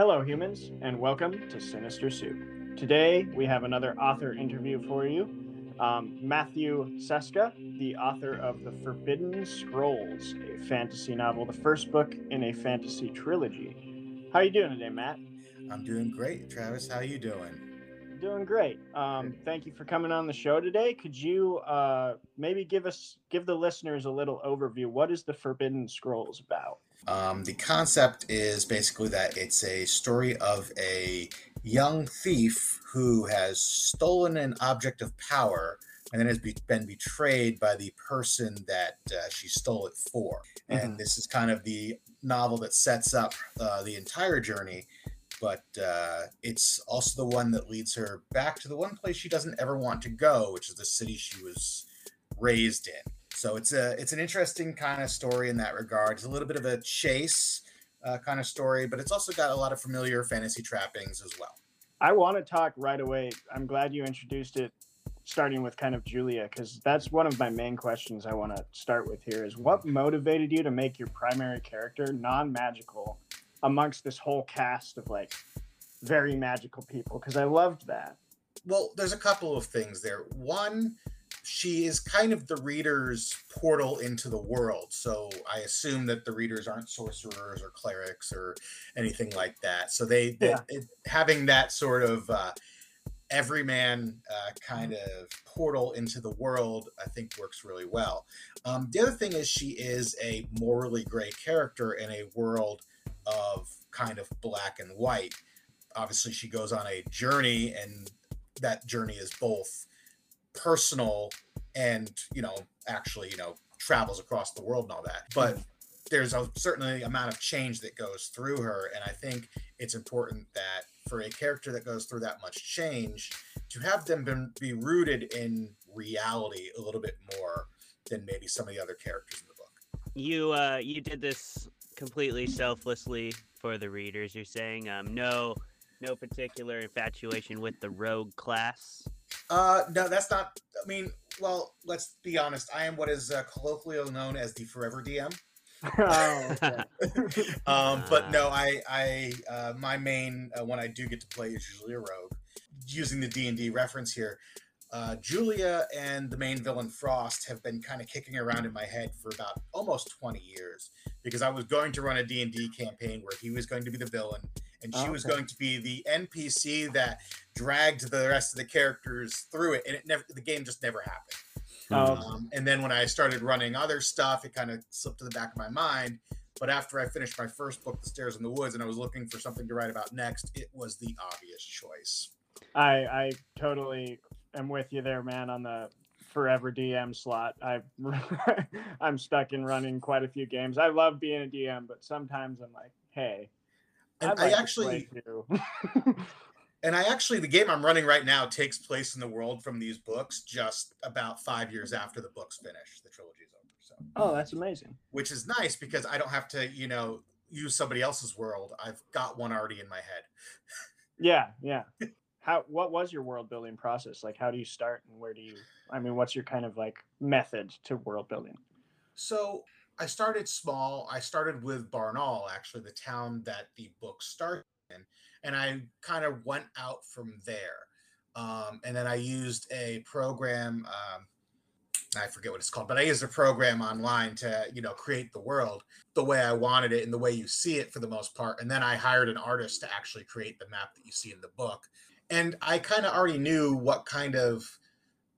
Hello, humans, and welcome to Sinister Soup. Today, we have another author interview for you. Um, Matthew Seska, the author of The Forbidden Scrolls, a fantasy novel, the first book in a fantasy trilogy. How are you doing today, Matt? I'm doing great, Travis. How are you doing? Doing great. Um, thank you for coming on the show today. Could you uh, maybe give us, give the listeners a little overview? What is The Forbidden Scrolls about? Um, the concept is basically that it's a story of a young thief who has stolen an object of power and then has be- been betrayed by the person that uh, she stole it for. And Mhm. this is kind of the novel that sets up uh, the entire journey. But uh, it's also the one that leads her back to the one place she doesn't ever want to go, which is the city she was raised in. So it's a it's an interesting kind of story in that regard. It's a little bit of a chase uh, kind of story, but it's also got a lot of familiar fantasy trappings as well. I want to talk right away. I'm glad you introduced it, starting with kind of Julia, because that's one of my main questions I want to start with here is what motivated you to make your primary character non magical amongst this whole cast of like very magical people? Because I loved that. Well, there's a couple of things there. One, she is kind of the reader's portal into the world. So I assume that the readers aren't sorcerers or clerics or anything like that. So they, they Yeah. it, having that sort of uh, everyman uh, kind of portal into the world, I think works really well. Um, the other thing is she is a morally gray character in a world of kind of black and white. Obviously, she goes on a journey, and that journey is both personal and you know actually you know travels across the world and all that. But there's a certainly amount of change that goes through her and i think it's important that for a character that goes through that much change to have them been, be rooted in reality a little bit more than maybe some of the other characters in the book. You uh you did this completely selflessly for the readers you're saying um no no particular infatuation with the rogue class uh no that's not i mean well let's be honest i am what is uh, colloquially known as the forever dm oh, um, but Ah. no, I, I, uh, my main uh, when I do get to play is usually a rogue. Using the D and D reference here, uh, Julia and the main villain Frost have been kind of kicking around in my head for about almost twenty years because I was going to run a D and D campaign where he was going to be the villain and she Oh, was going to be the NPC that dragged the rest of the characters through it, and it never the game just never happened. Oh, Um, and then when I started running other stuff, it kind of slipped to the back of my mind. But after I finished my first book, The Stairs in the Woods, and I was looking for something to write about next, it was the obvious choice. I I totally am with you there, man. On the forever DM slot, I I'm stuck in running quite a few games. I love being a DM, but sometimes I'm like, hey, And I'd I actually, and I actually, the game I'm running right now takes place in the world from these books, just about five years after the book's finished, the trilogy's over. So, oh, that's amazing. which is nice because I don't have to, you know, use somebody else's world. I've got one already in my head. Yeah, yeah. How what was your world building process? Like, how do you start and where do you? I mean, what's your kind of like method to world building? So I started small. I started with Barnaul, actually, the town that the book starts in, and I kind of went out from there. Um, and then I used a program. Um, I forget what it's called, but I used a program online to, you know, create the world the way I wanted it and the way you see it for the most part. And then I hired an artist to actually create the map that you see in the book. And I kind of already knew what kind of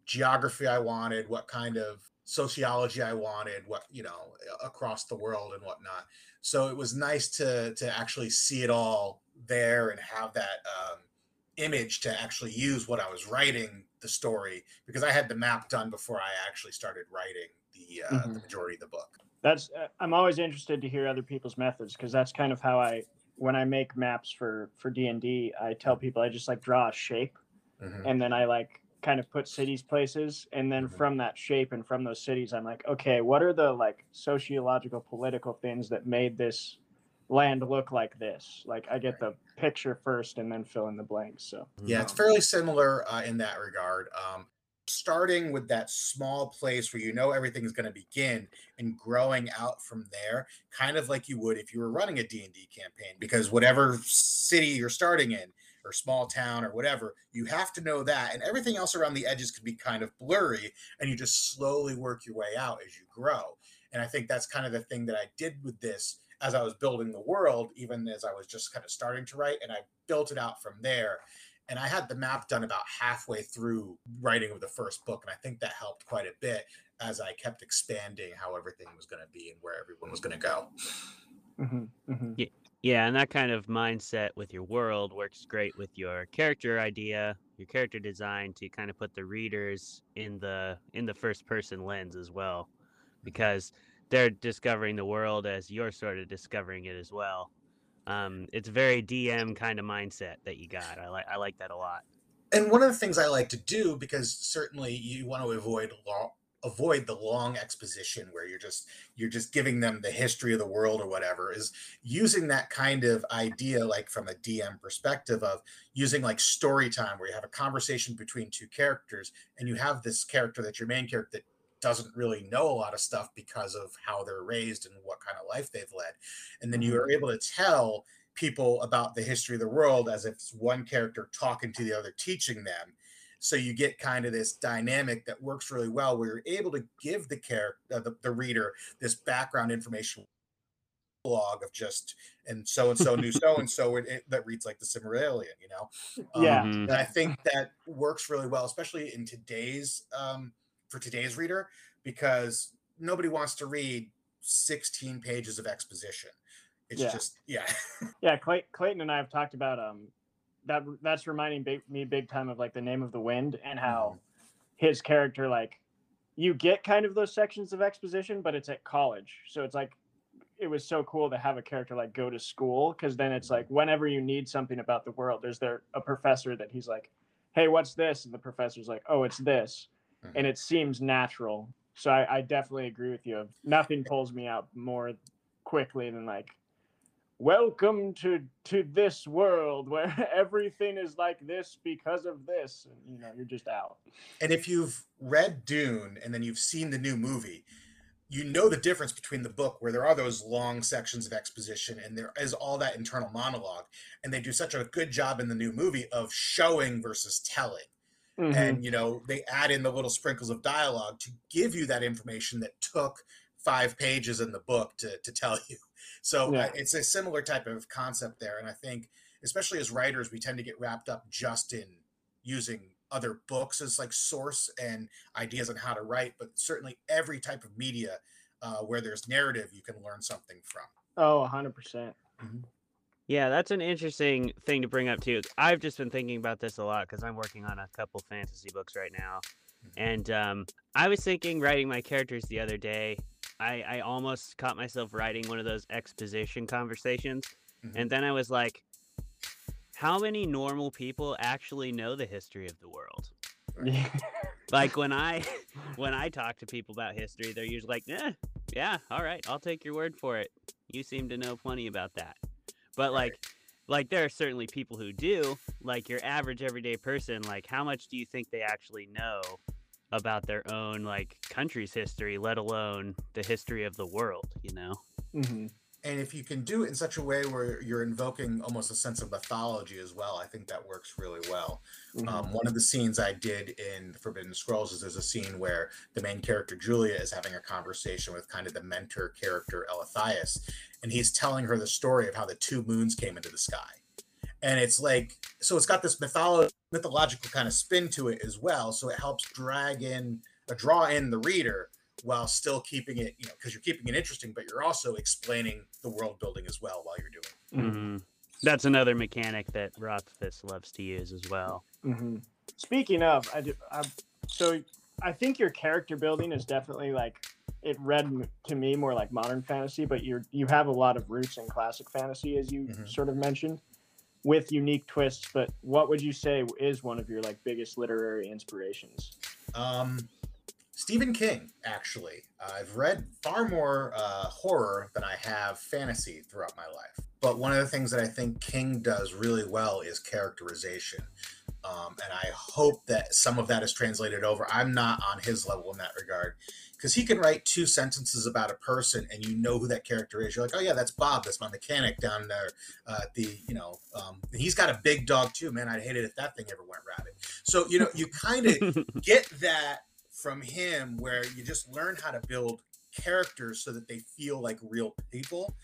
geography I wanted, what kind of sociology I wanted, what you know, across the world and whatnot. So it was nice to to actually see it all there and have that um, image to actually use what I was writing the story because I had the map done before I actually started writing the uh, the Mhm. majority of the book. That's uh, I'm always interested to hear other people's methods because that's kind of how I when I make maps for for D and D, I tell people I just like draw a shape Mhm. and then I like kind of put cities places and then Mhm. from that shape and from those cities I'm like okay what are the like sociological political things that made this land look like this like I get the picture first and then fill in the blanks so Yeah, it's fairly similar uh, in that regard. Um, starting with that small place where you know everything is going to begin and growing out from there kind of like you would if you were running a d&d campaign because whatever city you're starting in or small town or whatever you have to know that and everything else around the edges can be kind of blurry and you just slowly work your way out as you grow and i think that's kind of the thing that i did with this as i was building the world even as i was just kind of starting to write and i built it out from there and I had the map done about halfway through writing of the first book, and I think that helped quite a bit as I kept expanding how everything was going to be and where everyone was going to go. Mm-hmm, mm-hmm. Yeah, and that kind of mindset with your world works great with your character idea, your character design to kind of put the readers in the in the first person lens as well because they're discovering the world as you're sort of discovering it as well um, it's very DM kind of mindset that you got. I like I like that a lot. And one of the things I like to do because certainly you want to avoid law avoid the long exposition where you're just you're just giving them the history of the world or whatever is using that kind of idea like from a dm perspective of using like story time where you have a conversation between two characters and you have this character that your main character that doesn't really know a lot of stuff because of how they're raised and what kind of life they've led. And then you mm-hmm. are able to tell people about the history of the world as if it's one character talking to the other, teaching them. So you get kind of this dynamic that works really well where you're able to give the character, uh, the, the reader, this background information log of just and so and so knew so and so that reads like the Silmarillion, you know. Um, yeah, and I think that works really well, especially in today's um, for today's reader because nobody wants to read 16 pages of exposition. It's yeah. just yeah. yeah, Clay- Clayton and I have talked about um that that's reminding big, me big time of like the name of the wind and how mm-hmm. his character like you get kind of those sections of exposition but it's at college. So it's like it was so cool to have a character like go to school because then it's like whenever you need something about the world there's there a professor that he's like hey what's this and the professor's like oh it's this mm-hmm. and it seems natural. So I, I definitely agree with you. Nothing pulls me out more quickly than like welcome to to this world where everything is like this because of this and you know you're just out and if you've read dune and then you've seen the new movie you know the difference between the book where there are those long sections of exposition and there is all that internal monologue and they do such a good job in the new movie of showing versus telling Mm-hmm. And, you know, they add in the little sprinkles of dialogue to give you that information that took five pages in the book to, to tell you. So yeah. it's a similar type of concept there. And I think, especially as writers, we tend to get wrapped up just in using other books as like source and ideas on how to write, but certainly every type of media uh, where there's narrative, you can learn something from. Oh, 100%. percent mm-hmm. Yeah, that's an interesting thing to bring up too. I've just been thinking about this a lot because I'm working on a couple fantasy books right now, mm-hmm. and um, I was thinking writing my characters the other day. I, I almost caught myself writing one of those exposition conversations, mm-hmm. and then I was like, "How many normal people actually know the history of the world?" like when I when I talk to people about history, they're usually like, "Yeah, yeah, all right, I'll take your word for it. You seem to know plenty about that." But like like there are certainly people who do, like your average everyday person, like how much do you think they actually know about their own like country's history, let alone the history of the world, you know? Mm-hmm. And if you can do it in such a way where you're invoking almost a sense of mythology as well, I think that works really well. Mm-hmm. Um, one of the scenes I did in Forbidden Scrolls is there's a scene where the main character Julia is having a conversation with kind of the mentor character Elethias, and he's telling her the story of how the two moons came into the sky. And it's like, so it's got this mytholo- mythological kind of spin to it as well. So it helps drag in, uh, draw in the reader while still keeping it, you know, because you're keeping it interesting, but you're also explaining the world building as well while you're doing it. Mm-hmm. That's another mechanic that Rothfuss loves to use as well. Mm-hmm. Speaking of, I, do, I so I think your character building is definitely like it read to me more like modern fantasy, but you're you have a lot of roots in classic fantasy, as you mm-hmm. sort of mentioned, with unique twists. But what would you say is one of your like biggest literary inspirations? Um, Stephen King, actually. I've read far more uh, horror than I have fantasy throughout my life. But one of the things that I think King does really well is characterization. Um, and I hope that some of that is translated over. I'm not on his level in that regard because he can write two sentences about a person and you know who that character is. You're like, oh yeah, that's Bob. That's my mechanic down there. Uh, the you know, um, he's got a big dog too. Man, I'd hate it if that thing ever went rabid. So you know, you kind of get that from him where you just learn how to build characters so that they feel like real people.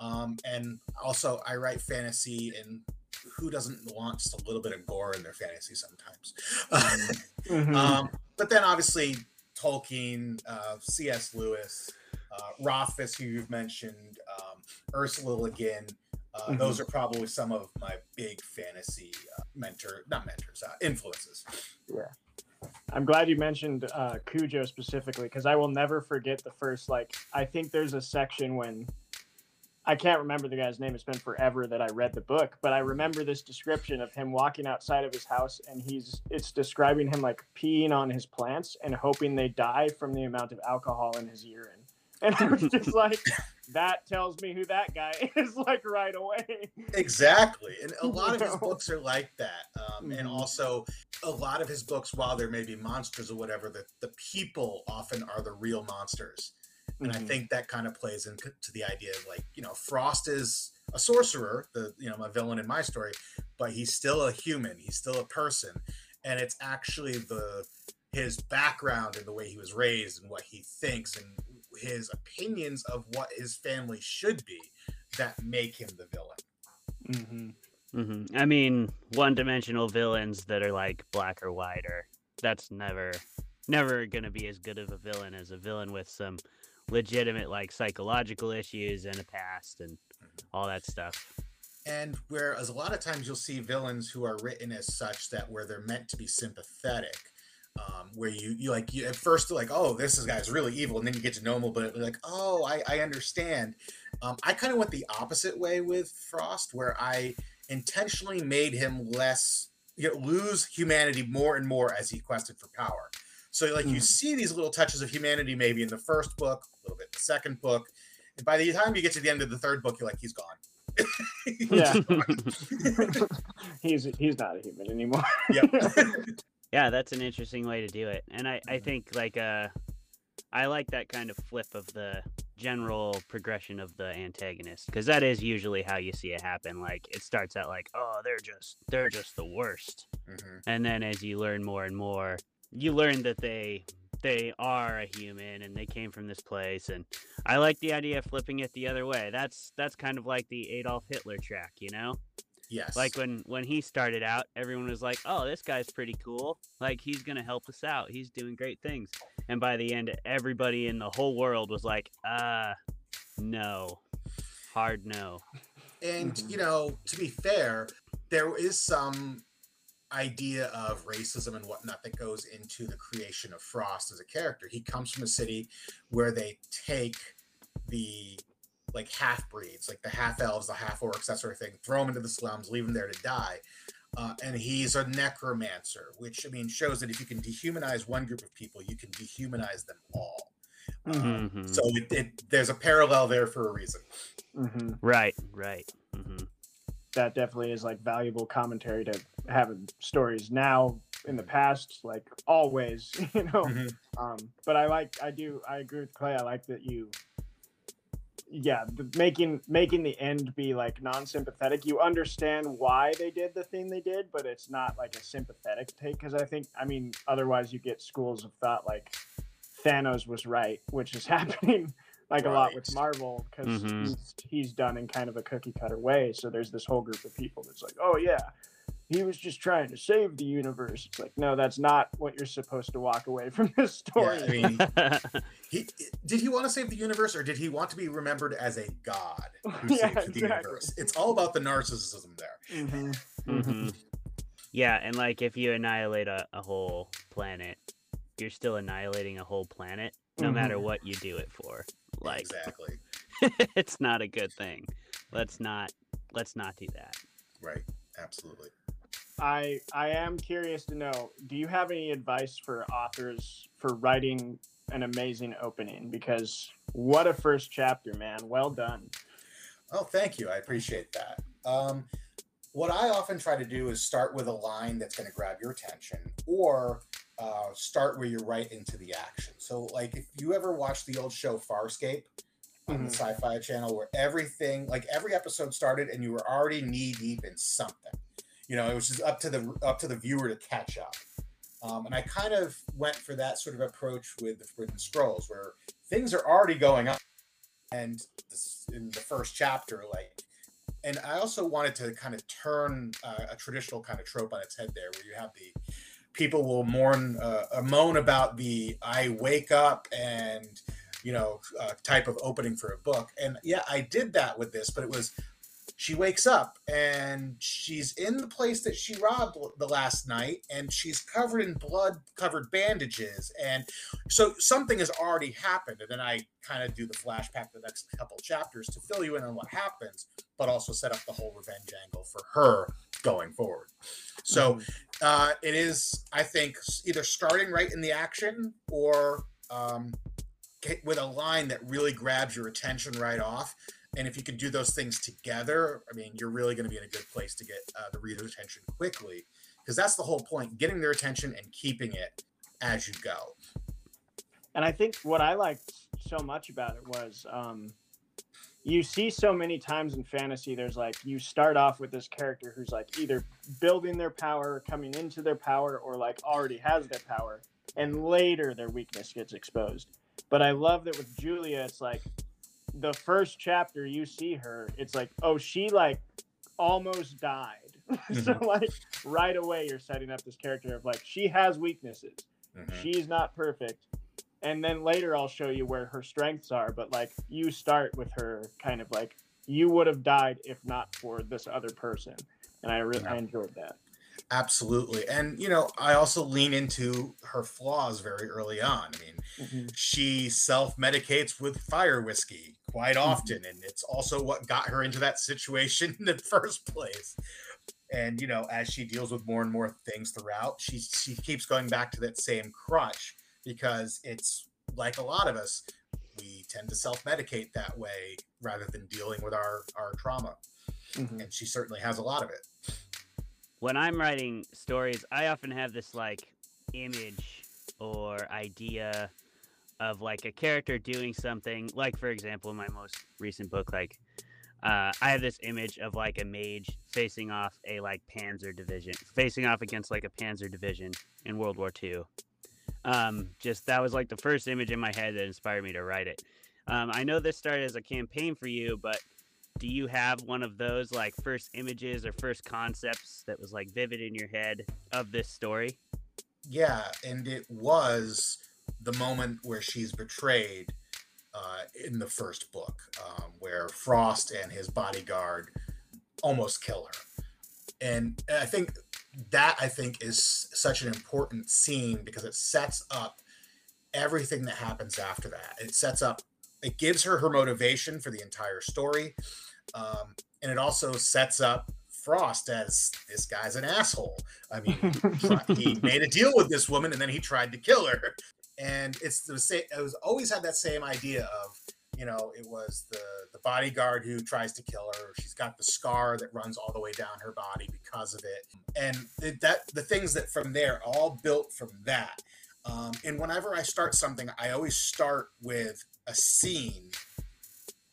Um, and also, I write fantasy and who doesn't want just a little bit of gore in their fantasy sometimes? mm-hmm. um, but then obviously Tolkien, uh, C.S. Lewis, uh, Rothfuss, who you've mentioned, um, Ursula Le Guin. Uh, mm-hmm. Those are probably some of my big fantasy uh, mentor, not mentors, uh, influences. Yeah. I'm glad you mentioned uh, Cujo specifically because I will never forget the first like I think there's a section when I can't remember the guy's name. It's been forever that I read the book, but I remember this description of him walking outside of his house and he's it's describing him like peeing on his plants and hoping they die from the amount of alcohol in his urine. And I was just like, that tells me who that guy is, like right away. Exactly. And a lot of his books are like that. Um, mm-hmm. And also, a lot of his books, while there may be monsters or whatever, the, the people often are the real monsters and mm-hmm. I think that kind of plays into the idea of like you know Frost is a sorcerer, the you know my villain in my story, but he's still a human, he's still a person, and it's actually the his background and the way he was raised and what he thinks and his opinions of what his family should be that make him the villain. Mm-hmm. Mm-hmm. I mean, one-dimensional villains that are like black or white, or that's never, never gonna be as good of a villain as a villain with some legitimate like psychological issues and a past and all that stuff. And whereas a lot of times you'll see villains who are written as such that where they're meant to be sympathetic, um, where you you like you at first like oh this is guy's really evil and then you get to know him a little bit like oh I, I understand. Um, I kind of went the opposite way with Frost where I intentionally made him less you know, lose humanity more and more as he quested for power. So like mm. you see these little touches of humanity maybe in the first book, a little bit the second book. And by the time you get to the end of the third book, you're like, he's gone. yeah. he's he's not a human anymore. yep. yeah, that's an interesting way to do it. And I, I mm-hmm. think like uh I like that kind of flip of the general progression of the antagonist because that is usually how you see it happen. Like it starts out like, oh, they're just they're just the worst, mm-hmm. and then as you learn more and more, you learn that they they are a human and they came from this place and i like the idea of flipping it the other way. That's that's kind of like the adolf hitler track you know? Yes. like when when he started out everyone was like oh this guy's pretty cool. Like he's gonna help us out. He's doing great things. And by the end everybody in the whole world was like uh no. Hard no. And you know to be fair there is some idea of racism and whatnot that goes into the creation of Frost as a character. He comes from a city where they take the like half breeds, like the half elves, the half orcs, that sort of thing, throw them into the slums, leave them there to die. Uh, and he's a necromancer, which I mean shows that if you can dehumanize one group of people, you can dehumanize them all. Uh, mm-hmm. so it, it, there's a parallel there for a reason. Mm-hmm. Right, right. Mm-hmm that definitely is like valuable commentary to having stories now in the past like always you know mm-hmm. um but i like i do i agree with clay i like that you yeah the, making making the end be like non-sympathetic you understand why they did the thing they did but it's not like a sympathetic take because i think i mean otherwise you get schools of thought like thanos was right which is happening like right. a lot with Marvel because mm-hmm. he's, he's done in kind of a cookie cutter way. So there's this whole group of people that's like, oh yeah, he was just trying to save the universe. It's like, no, that's not what you're supposed to walk away from this story. Yeah, I mean, he did he want to save the universe or did he want to be remembered as a god who yeah, saved the universe? It's all about the narcissism there. Mm-hmm. Mm-hmm. Yeah, and like if you annihilate a, a whole planet, you're still annihilating a whole planet, no mm-hmm. matter what you do it for. Like exactly. it's not a good thing. Let's not let's not do that. Right. Absolutely. I I am curious to know, do you have any advice for authors for writing an amazing opening because what a first chapter, man. Well done. Oh, thank you. I appreciate that. Um what I often try to do is start with a line that's going to grab your attention, or uh, start where you're right into the action. So, like if you ever watch the old show Farscape on Mhm. the Sci-Fi Channel, where everything, like every episode started, and you were already knee deep in something. You know, it was just up to the up to the viewer to catch up. Um, and I kind of went for that sort of approach with the Forbidden Scrolls, where things are already going on, and this, in the first chapter, like and I also wanted to kind of turn uh, a traditional kind of trope on its head there, where you have the people will mourn, uh, moan about the I wake up and you know uh, type of opening for a book, and yeah, I did that with this, but it was she wakes up and she's in the place that she robbed the last night, and she's covered in blood, covered bandages, and so something has already happened, and then I kind of do the flashback the next couple chapters to fill you in on what happens but also set up the whole revenge angle for her going forward. So Mhm. Uh, it is, I think, either starting right in the action or um, with a line that really grabs your attention right off. And if you can do those things together, I mean, you're really going to be in a good place to get uh, the reader's attention quickly, because that's the whole point: getting their attention and keeping it as you go. And I think what I liked so much about it was um, you see so many times in fantasy, there's like you start off with this character who's like either building their power, coming into their power, or like already has their power, and later their weakness gets exposed. But I love that with Julia, it's like the first chapter you see her, it's like, oh, she like almost died. Mm-hmm. so like right away you're setting up this character of like she has weaknesses mm-hmm. she's not perfect and then later i'll show you where her strengths are but like you start with her kind of like you would have died if not for this other person and i really I Yeah. enjoyed that Absolutely. And, you know, I also lean into her flaws very early on. I mean, mm-hmm. she self medicates with fire whiskey quite mm-hmm. often. And it's also what got her into that situation in the first place. And, you know, as she deals with more and more things throughout, she, she keeps going back to that same crutch because it's like a lot of us, we tend to self medicate that way rather than dealing with our, our trauma. Mhm. And she certainly has a lot of it. when I'm writing stories, I often have this like image or idea of like a character doing something. Like for example, in my most recent book, like uh, I have this image of like a mage facing off a like Panzer division, facing off against like a Panzer division in World War II. Um, just that was like the first image in my head that inspired me to write it. Um, I know this started as a campaign for you, but do you have one of those like first images or first concepts that was like vivid in your head of this story? Yeah, and it was the moment where she's betrayed uh, in the first book, um, where Frost and his bodyguard almost kill her. And I think that I think is such an important scene because it sets up everything that happens after that. It sets up, it gives her her motivation for the entire story, um, and it also sets up Frost as this guy's an asshole. I mean, he made a deal with this woman and then he tried to kill her and it's the same it was always had that same idea of you know it was the the bodyguard who tries to kill her. She's got the scar that runs all the way down her body because of it. And it, that the things that from there all built from that. Um, and whenever i start something i always start with a scene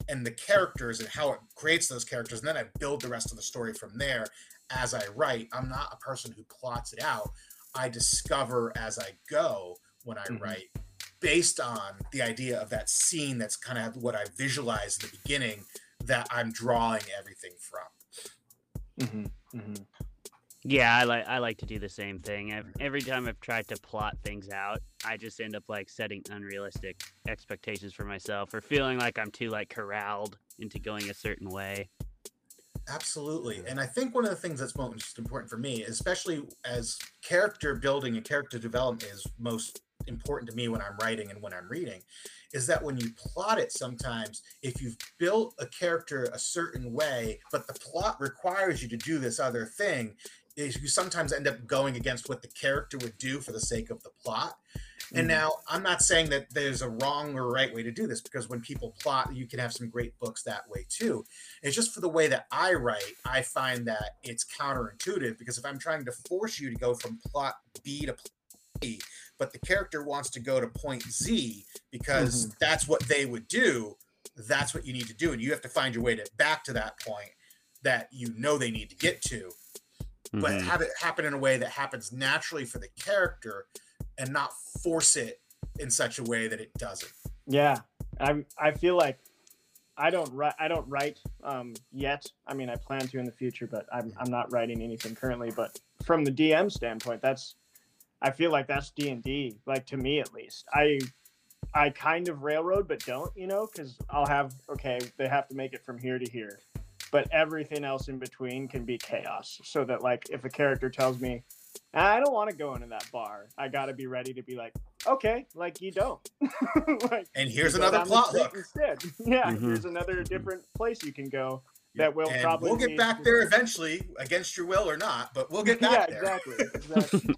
and the characters and how it creates those characters. And then i build the rest of the story from there. As i write i'm not a person who plots it out. I discover as i go when I Mhm. write based on the idea of that scene that's kind of what I visualize in the beginning that I'm drawing everything from. Mhm, mhm. Yeah, I like I like to do the same thing. Ev- Every time I've tried to plot things out, I just end up like setting unrealistic expectations for myself or feeling like I'm too like corralled into going a certain way. Absolutely. And I think one of the things that's most important for me, especially as character building and character development is most important to me when I'm writing and when I'm reading, is that when you plot it sometimes, if you've built a character a certain way, but the plot requires you to do this other thing, is you sometimes end up going against what the character would do for the sake of the plot. And Mhm. now I'm not saying that there's a wrong or right way to do this because when people plot, you can have some great books that way too. It's just for the way that I write, I find that it's counterintuitive because if I'm trying to force you to go from plot B to plot B, but the character wants to go to point Z because Mhm. that's what they would do, that's what you need to do. And you have to find your way to back to that point that you know they need to get to but Mhm. have it happen in a way that happens naturally for the character and not force it in such a way that it doesn't. Yeah, I'm. I feel like I don't write. I don't write um, yet. I mean, I plan to in the future, but I'm I'm not writing anything currently. But from the DM standpoint, that's I feel like that's D and D. Like to me, at least, I I kind of railroad, but don't. You know, because I'll have okay, they have to make it from here to here, but everything else in between can be chaos. So that like if a character tells me. I don't want to go into that bar. I got to be ready to be like, okay, like you don't. like, And here's another plot hook. Instead, yeah, Mhm. here's another different place you can go. That will and probably we'll get be- back there eventually, against your will or not, but we'll get yeah, back there. exactly, exactly.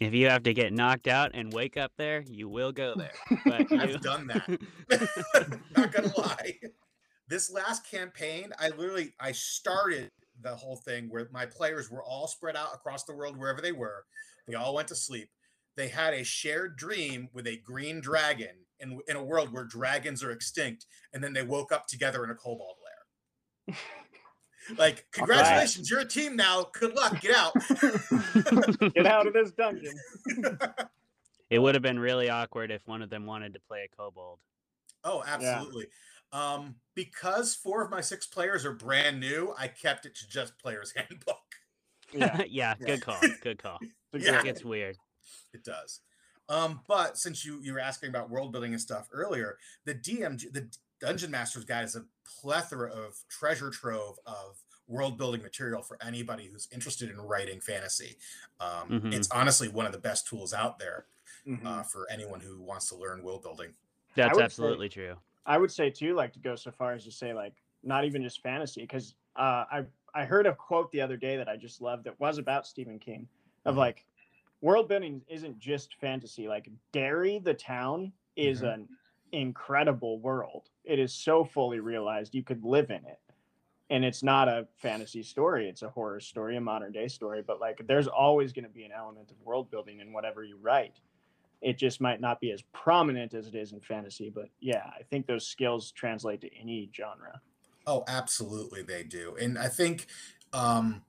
If you have to get knocked out and wake up there, you will go there. But. I've done that. not gonna lie. This last campaign, I literally I started the whole thing where my players were all spread out across the world wherever they were. They all went to sleep. They had a shared dream with a green dragon in, in a world where dragons are extinct, and then they woke up together in a kobold lair. like, congratulations, you're a team now. Good luck. Get out. Get out of this dungeon. it would have been really awkward if one of them wanted to play a kobold. Oh, absolutely. Um, because four of my six players are brand new, I kept it to just player's handbook. Yeah, yeah, Yeah. good call. Good call. Yeah. great- It gets weird. It does. Um, but since you you were asking about world building and stuff earlier, the DMG the Dungeon Master's Guide is a plethora of treasure trove of world building material for anybody who's interested in writing fantasy. Um, Mhm. It's honestly one of the best tools out there Mhm. uh, for anyone who wants to learn world building. That's would say- absolutely true. I would say too, like to go so far as to say like not even just fantasy, because uh, I I heard a quote the other day that I just loved that was about Stephen King, of Mhm. like world building isn't just fantasy. Like Derry, the town, is Mhm. an incredible world. It is so fully realized you could live in it, and it's not a fantasy story. It's a horror story, a modern day story. But like, there's always going to be an element of world building in whatever you write it just might not be as prominent as it is in fantasy but yeah i think those skills translate to any genre Oh, absolutely, they do. And I think um,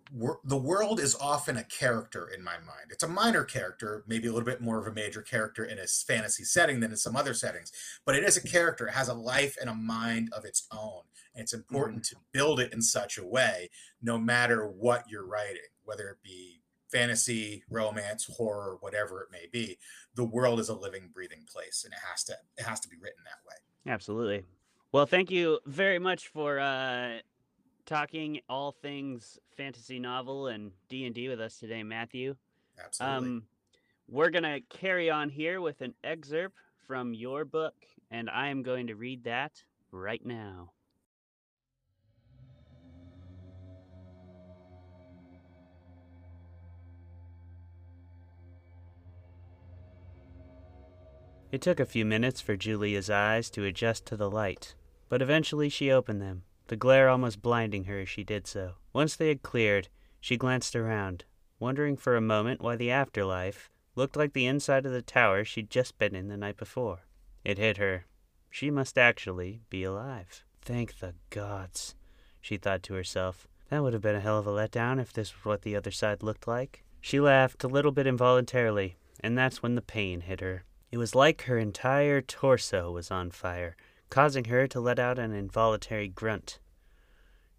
the world is often a character in my mind. It's a minor character, maybe a little bit more of a major character in a fantasy setting than in some other settings, but it is a character. It has a life and a mind of its own. And it's important to build it in such a way, no matter what you're writing, whether it be fantasy, romance, horror, whatever it may be. The world is a living, breathing place, and it has to it has to be written that way. Absolutely. Well, thank you very much for uh, talking all things fantasy novel and D and D with us today, Matthew. Absolutely. Um, we're gonna carry on here with an excerpt from your book, and I am going to read that right now. It took a few minutes for Julia's eyes to adjust to the light, but eventually she opened them, the glare almost blinding her as she did so. Once they had cleared, she glanced around, wondering for a moment why the afterlife looked like the inside of the tower she'd just been in the night before. It hit her. She must actually be alive. Thank the gods, she thought to herself. That would have been a hell of a letdown if this was what the other side looked like. She laughed a little bit involuntarily, and that's when the pain hit her. It was like her entire torso was on fire, causing her to let out an involuntary grunt.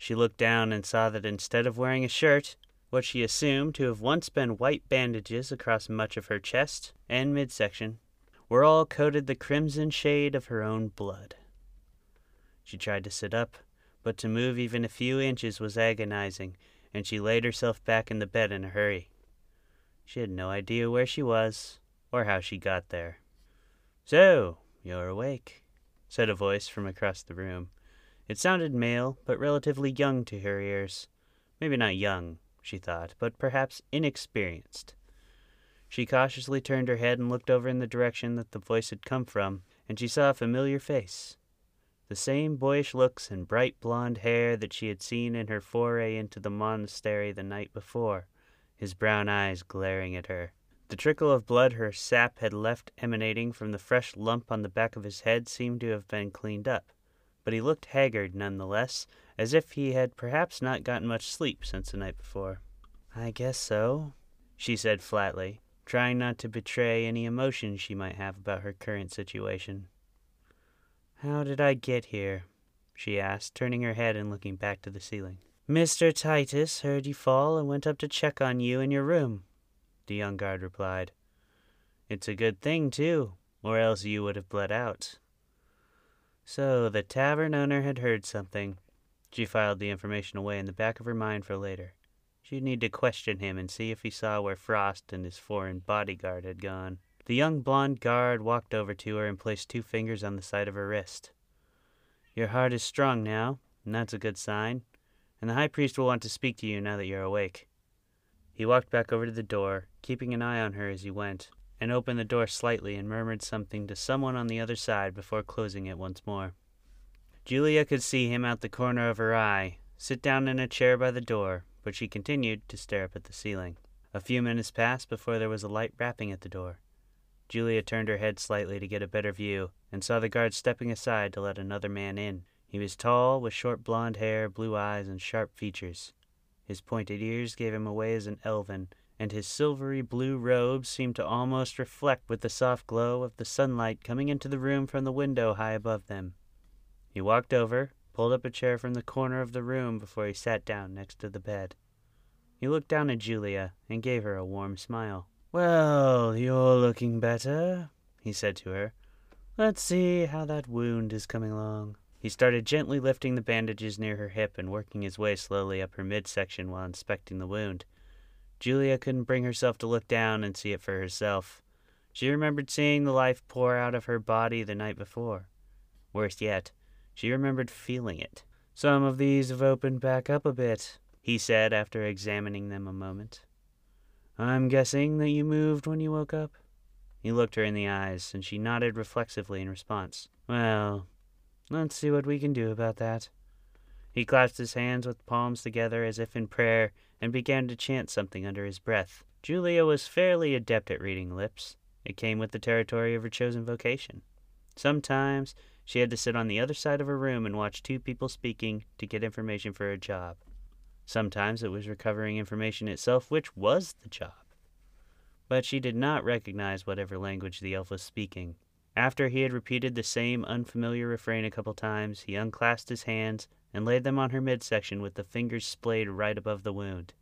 She looked down and saw that instead of wearing a shirt, what she assumed to have once been white bandages across much of her chest and midsection were all coated the crimson shade of her own blood. She tried to sit up, but to move even a few inches was agonizing, and she laid herself back in the bed in a hurry. She had no idea where she was or how she got there. So, you're awake, said a voice from across the room. It sounded male, but relatively young to her ears. Maybe not young, she thought, but perhaps inexperienced. She cautiously turned her head and looked over in the direction that the voice had come from, and she saw a familiar face. The same boyish looks and bright blonde hair that she had seen in her foray into the monastery the night before, his brown eyes glaring at her. The trickle of blood her sap had left emanating from the fresh lump on the back of his head seemed to have been cleaned up, but he looked haggard none the less, as if he had perhaps not gotten much sleep since the night before. I guess so, she said flatly, trying not to betray any emotion she might have about her current situation. How did I get here? she asked, turning her head and looking back to the ceiling. Mr. Titus heard you fall and went up to check on you in your room the young guard replied. It's a good thing, too, or else you would have bled out. So the tavern owner had heard something. She filed the information away in the back of her mind for later. She'd need to question him and see if he saw where Frost and his foreign bodyguard had gone. The young blonde guard walked over to her and placed two fingers on the side of her wrist. Your heart is strong now, and that's a good sign, and the high priest will want to speak to you now that you're awake. He walked back over to the door, keeping an eye on her as he went, and opened the door slightly and murmured something to someone on the other side before closing it once more. Julia could see him out the corner of her eye, sit down in a chair by the door, but she continued to stare up at the ceiling. A few minutes passed before there was a light rapping at the door. Julia turned her head slightly to get a better view and saw the guard stepping aside to let another man in. He was tall, with short blond hair, blue eyes, and sharp features. His pointed ears gave him away as an elven, and his silvery blue robe seemed to almost reflect with the soft glow of the sunlight coming into the room from the window high above them. He walked over, pulled up a chair from the corner of the room before he sat down next to the bed. He looked down at Julia and gave her a warm smile. Well, you're looking better, he said to her. Let's see how that wound is coming along. He started gently lifting the bandages near her hip and working his way slowly up her midsection while inspecting the wound. Julia couldn't bring herself to look down and see it for herself. She remembered seeing the life pour out of her body the night before. Worse yet, she remembered feeling it. Some of these have opened back up a bit, he said after examining them a moment. I'm guessing that you moved when you woke up? He looked her in the eyes, and she nodded reflexively in response. Well, Let's see what we can do about that. He clasped his hands with palms together as if in prayer and began to chant something under his breath. Julia was fairly adept at reading lips. It came with the territory of her chosen vocation. Sometimes she had to sit on the other side of her room and watch two people speaking to get information for a job. Sometimes it was recovering information itself, which was the job. But she did not recognize whatever language the elf was speaking. After he had repeated the same unfamiliar refrain a couple times, he unclasped his hands and laid them on her midsection with the fingers splayed right above the wound.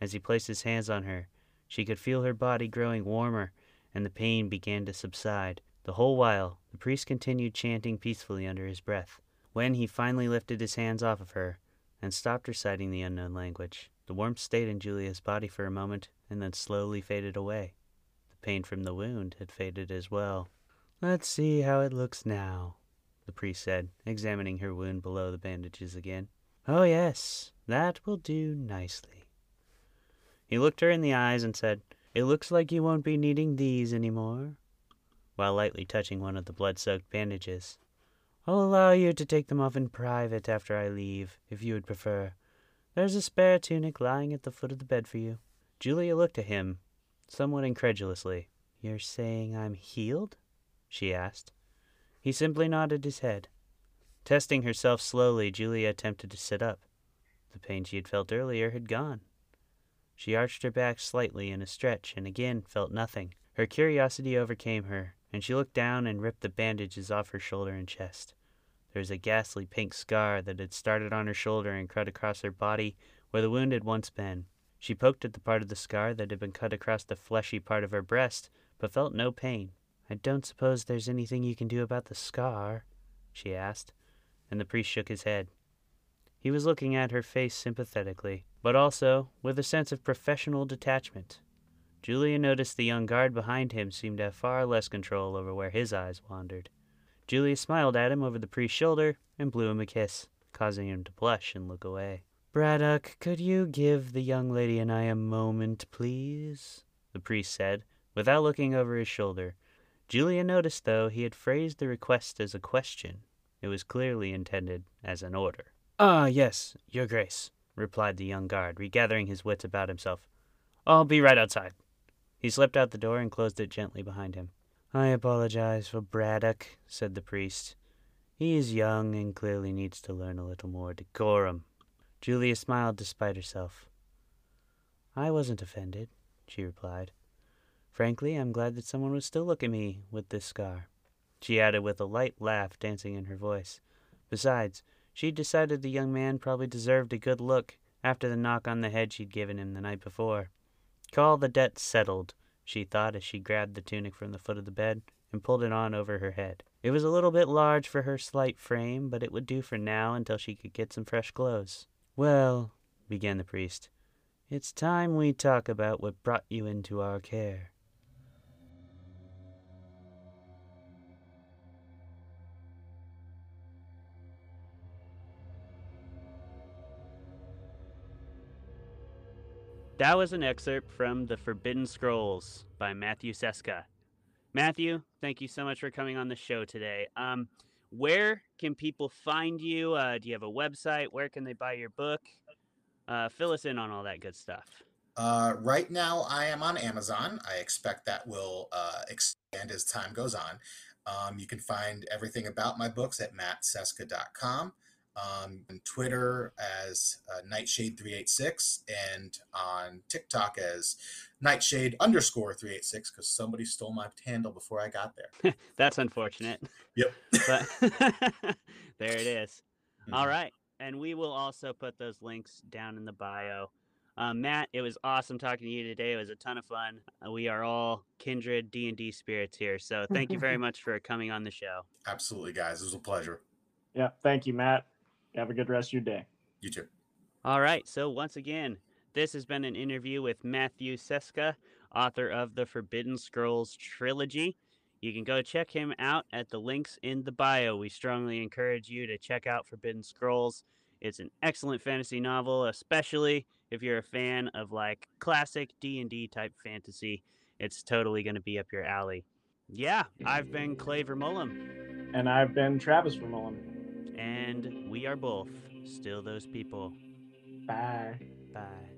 As he placed his hands on her, she could feel her body growing warmer, and the pain began to subside. The whole while, the priest continued chanting peacefully under his breath. When he finally lifted his hands off of her and stopped reciting the unknown language, the warmth stayed in Julia's body for a moment and then slowly faded away. The pain from the wound had faded as well. Let's see how it looks now, the priest said, examining her wound below the bandages again. Oh, yes, that will do nicely. He looked her in the eyes and said, It looks like you won't be needing these any more, while lightly touching one of the blood soaked bandages. I'll allow you to take them off in private after I leave, if you would prefer. There's a spare tunic lying at the foot of the bed for you. Julia looked at him, somewhat incredulously. You're saying I'm healed? She asked. He simply nodded his head. Testing herself slowly, Julia attempted to sit up. The pain she had felt earlier had gone. She arched her back slightly in a stretch and again felt nothing. Her curiosity overcame her, and she looked down and ripped the bandages off her shoulder and chest. There was a ghastly pink scar that had started on her shoulder and cut across her body where the wound had once been. She poked at the part of the scar that had been cut across the fleshy part of her breast, but felt no pain. I don't suppose there's anything you can do about the scar, she asked, and the priest shook his head. He was looking at her face sympathetically, but also with a sense of professional detachment. Julia noticed the young guard behind him seemed to have far less control over where his eyes wandered. Julia smiled at him over the priest's shoulder and blew him a kiss, causing him to blush and look away. Braddock, could you give the young lady and I a moment, please? the priest said, without looking over his shoulder. Julia noticed, though, he had phrased the request as a question. It was clearly intended as an order. Ah, yes, your grace, replied the young guard, regathering his wits about himself. I'll be right outside. He slipped out the door and closed it gently behind him. I apologize for Braddock, said the priest. He is young and clearly needs to learn a little more decorum. Julia smiled despite herself. I wasn't offended, she replied. Frankly, I'm glad that someone would still look at me with this scar. She added with a light laugh dancing in her voice. Besides, she'd decided the young man probably deserved a good look after the knock on the head she'd given him the night before. Call the debt settled, she thought as she grabbed the tunic from the foot of the bed and pulled it on over her head. It was a little bit large for her slight frame, but it would do for now until she could get some fresh clothes. Well, began the priest, it's time we talk about what brought you into our care. That was an excerpt from The Forbidden Scrolls by Matthew Seska. Matthew, thank you so much for coming on the show today. Um, where can people find you? Uh, do you have a website? Where can they buy your book? Uh, fill us in on all that good stuff. Uh, right now, I am on Amazon. I expect that will uh, expand as time goes on. Um, you can find everything about my books at mattseska.com um, on Twitter as uh, Nightshade386 and on TikTok as Nightshade underscore 386 because somebody stole my handle before I got there. That's unfortunate. Yep. but there it is. Mm-hmm. All right. And we will also put those links down in the bio. Um, Matt, it was awesome talking to you today. It was a ton of fun. Uh, we are all kindred D and D spirits here, so thank you very much for coming on the show. Absolutely, guys. It was a pleasure. Yeah, thank you, Matt. Have a good rest of your day. You too. All right. So, once again, this has been an interview with Matthew Seska, author of the Forbidden Scrolls trilogy. You can go check him out at the links in the bio. We strongly encourage you to check out Forbidden Scrolls. It's an excellent fantasy novel, especially if you're a fan of like classic D&D type fantasy. It's totally going to be up your alley. Yeah, I've been Clay Vermullen. And I've been Travis Vermullen. And we are both still those people. Bye. Bye.